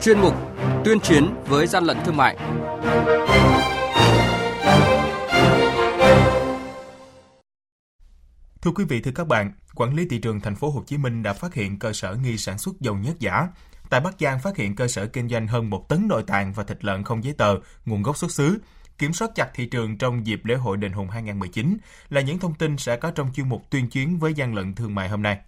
chuyên mục Tuyên chiến với gian lận thương mại. Thưa quý vị, thưa các bạn, quản lý thị trường thành phố Hồ Chí Minh đã phát hiện cơ sở nghi sản xuất dầu nhất giả. Tại Bắc Giang phát hiện cơ sở kinh doanh hơn một tấn nội tạng và thịt lợn không giấy tờ, nguồn gốc xuất xứ. Kiểm soát chặt thị trường trong dịp lễ hội Đền Hùng 2019 là những thông tin sẽ có trong chuyên mục tuyên chiến với gian lận thương mại hôm nay.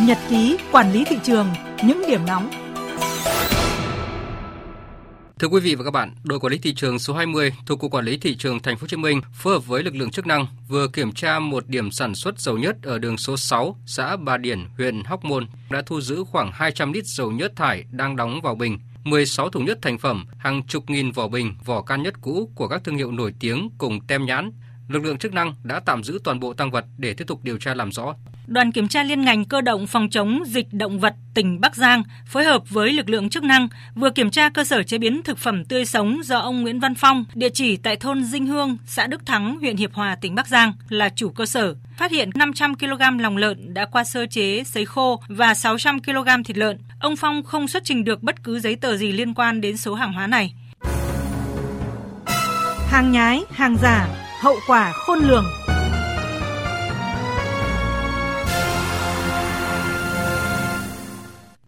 Nhật ký quản lý thị trường, những điểm nóng Thưa quý vị và các bạn, đội quản lý thị trường số 20 thuộc cục quản lý thị trường thành phố Hồ Chí Minh phối hợp với lực lượng chức năng vừa kiểm tra một điểm sản xuất dầu nhất ở đường số 6, xã Bà Điển, huyện Hóc Môn đã thu giữ khoảng 200 lít dầu nhớt thải đang đóng vào bình, 16 thùng nhất thành phẩm, hàng chục nghìn vỏ bình, vỏ can nhất cũ của các thương hiệu nổi tiếng cùng tem nhãn. Lực lượng chức năng đã tạm giữ toàn bộ tăng vật để tiếp tục điều tra làm rõ. Đoàn kiểm tra liên ngành cơ động phòng chống dịch động vật tỉnh Bắc Giang phối hợp với lực lượng chức năng vừa kiểm tra cơ sở chế biến thực phẩm tươi sống do ông Nguyễn Văn Phong, địa chỉ tại thôn Dinh Hương, xã Đức Thắng, huyện Hiệp Hòa, tỉnh Bắc Giang là chủ cơ sở, phát hiện 500 kg lòng lợn đã qua sơ chế, sấy khô và 600 kg thịt lợn. Ông Phong không xuất trình được bất cứ giấy tờ gì liên quan đến số hàng hóa này. Hàng nhái, hàng giả, hậu quả khôn lường.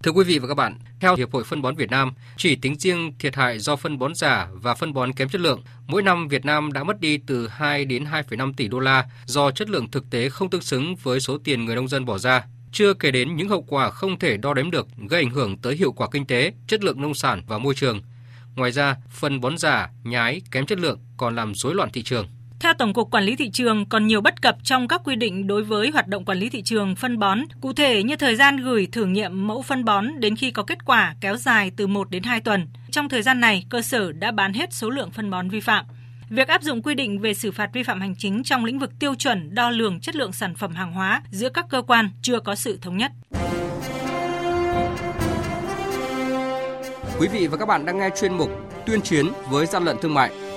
Thưa quý vị và các bạn, theo Hiệp hội Phân bón Việt Nam, chỉ tính riêng thiệt hại do phân bón giả và phân bón kém chất lượng, mỗi năm Việt Nam đã mất đi từ 2 đến 2,5 tỷ đô la do chất lượng thực tế không tương xứng với số tiền người nông dân bỏ ra. Chưa kể đến những hậu quả không thể đo đếm được gây ảnh hưởng tới hiệu quả kinh tế, chất lượng nông sản và môi trường. Ngoài ra, phân bón giả, nhái, kém chất lượng còn làm rối loạn thị trường. Theo Tổng cục Quản lý thị trường còn nhiều bất cập trong các quy định đối với hoạt động quản lý thị trường phân bón, cụ thể như thời gian gửi thử nghiệm mẫu phân bón đến khi có kết quả kéo dài từ 1 đến 2 tuần. Trong thời gian này, cơ sở đã bán hết số lượng phân bón vi phạm. Việc áp dụng quy định về xử phạt vi phạm hành chính trong lĩnh vực tiêu chuẩn đo lường chất lượng sản phẩm hàng hóa giữa các cơ quan chưa có sự thống nhất. Quý vị và các bạn đang nghe chuyên mục Tuyên chiến với gian lận thương mại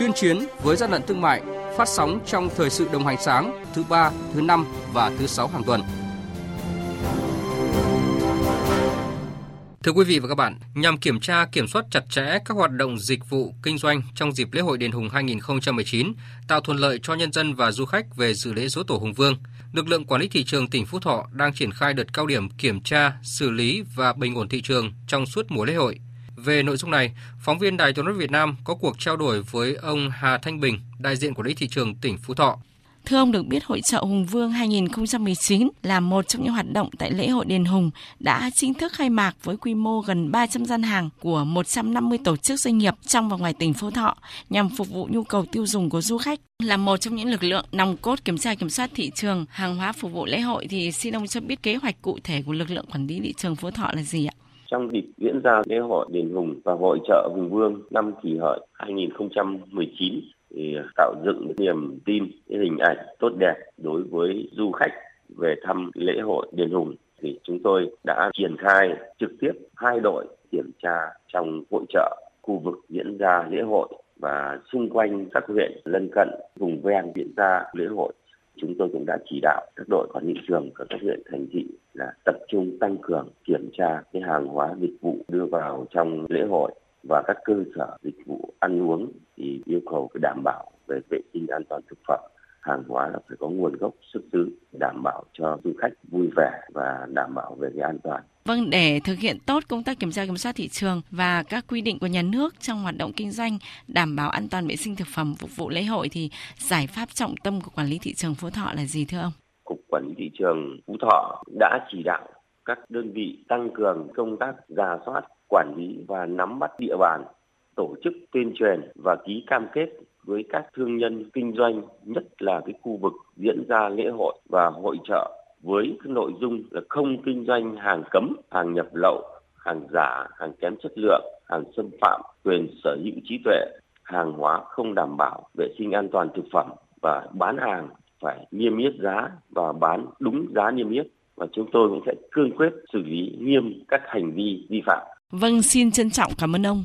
tuyên chiến với gian lận thương mại phát sóng trong thời sự đồng hành sáng thứ ba, thứ năm và thứ sáu hàng tuần. Thưa quý vị và các bạn, nhằm kiểm tra kiểm soát chặt chẽ các hoạt động dịch vụ kinh doanh trong dịp lễ hội Đền Hùng 2019, tạo thuận lợi cho nhân dân và du khách về dự lễ dỗ tổ Hùng Vương, lực lượng quản lý thị trường tỉnh Phú Thọ đang triển khai đợt cao điểm kiểm tra, xử lý và bình ổn thị trường trong suốt mùa lễ hội. Về nội dung này, phóng viên Đài Tiếng nói Việt Nam có cuộc trao đổi với ông Hà Thanh Bình, đại diện của lý thị trường tỉnh Phú Thọ. Thưa ông được biết hội trợ Hùng Vương 2019 là một trong những hoạt động tại lễ hội Đền Hùng đã chính thức khai mạc với quy mô gần 300 gian hàng của 150 tổ chức doanh nghiệp trong và ngoài tỉnh Phú Thọ nhằm phục vụ nhu cầu tiêu dùng của du khách. Là một trong những lực lượng nòng cốt kiểm tra kiểm soát thị trường hàng hóa phục vụ lễ hội thì xin ông cho biết kế hoạch cụ thể của lực lượng quản lý thị trường Phú Thọ là gì ạ? Trong dịp diễn ra lễ hội đền hùng và hội trợ hùng vương năm kỷ hợi 2019 thì tạo dựng niềm tin hình ảnh tốt đẹp đối với du khách về thăm lễ hội đền hùng. Thì chúng tôi đã triển khai trực tiếp hai đội kiểm tra trong hội trợ khu vực diễn ra lễ hội và xung quanh các huyện lân cận vùng ven diễn ra lễ hội chúng tôi cũng đã chỉ đạo các đội quản lý trường ở các huyện, thành thị là tập trung tăng cường kiểm tra cái hàng hóa dịch vụ đưa vào trong lễ hội và các cơ sở dịch vụ ăn uống thì yêu cầu cái đảm bảo về vệ sinh an toàn thực phẩm hàng hóa là phải có nguồn gốc xuất xứ, đảm bảo cho du khách vui vẻ và đảm bảo về cái an toàn. Vâng, để thực hiện tốt công tác kiểm tra kiểm soát thị trường và các quy định của nhà nước trong hoạt động kinh doanh đảm bảo an toàn vệ sinh thực phẩm phục vụ lễ hội thì giải pháp trọng tâm của quản lý thị trường Phú Thọ là gì thưa ông? Cục Quản lý thị trường Phú Thọ đã chỉ đạo các đơn vị tăng cường công tác giả soát, quản lý và nắm bắt địa bàn, tổ chức tuyên truyền và ký cam kết với các thương nhân kinh doanh, nhất là cái khu vực diễn ra lễ hội và hội trợ với cái nội dung là không kinh doanh hàng cấm, hàng nhập lậu, hàng giả, hàng kém chất lượng, hàng xâm phạm quyền sở hữu trí tuệ, hàng hóa không đảm bảo vệ sinh an toàn thực phẩm và bán hàng phải niêm yết giá và bán đúng giá niêm yết và chúng tôi cũng sẽ cương quyết xử lý nghiêm các hành vi vi phạm. Vâng, xin trân trọng cảm ơn ông.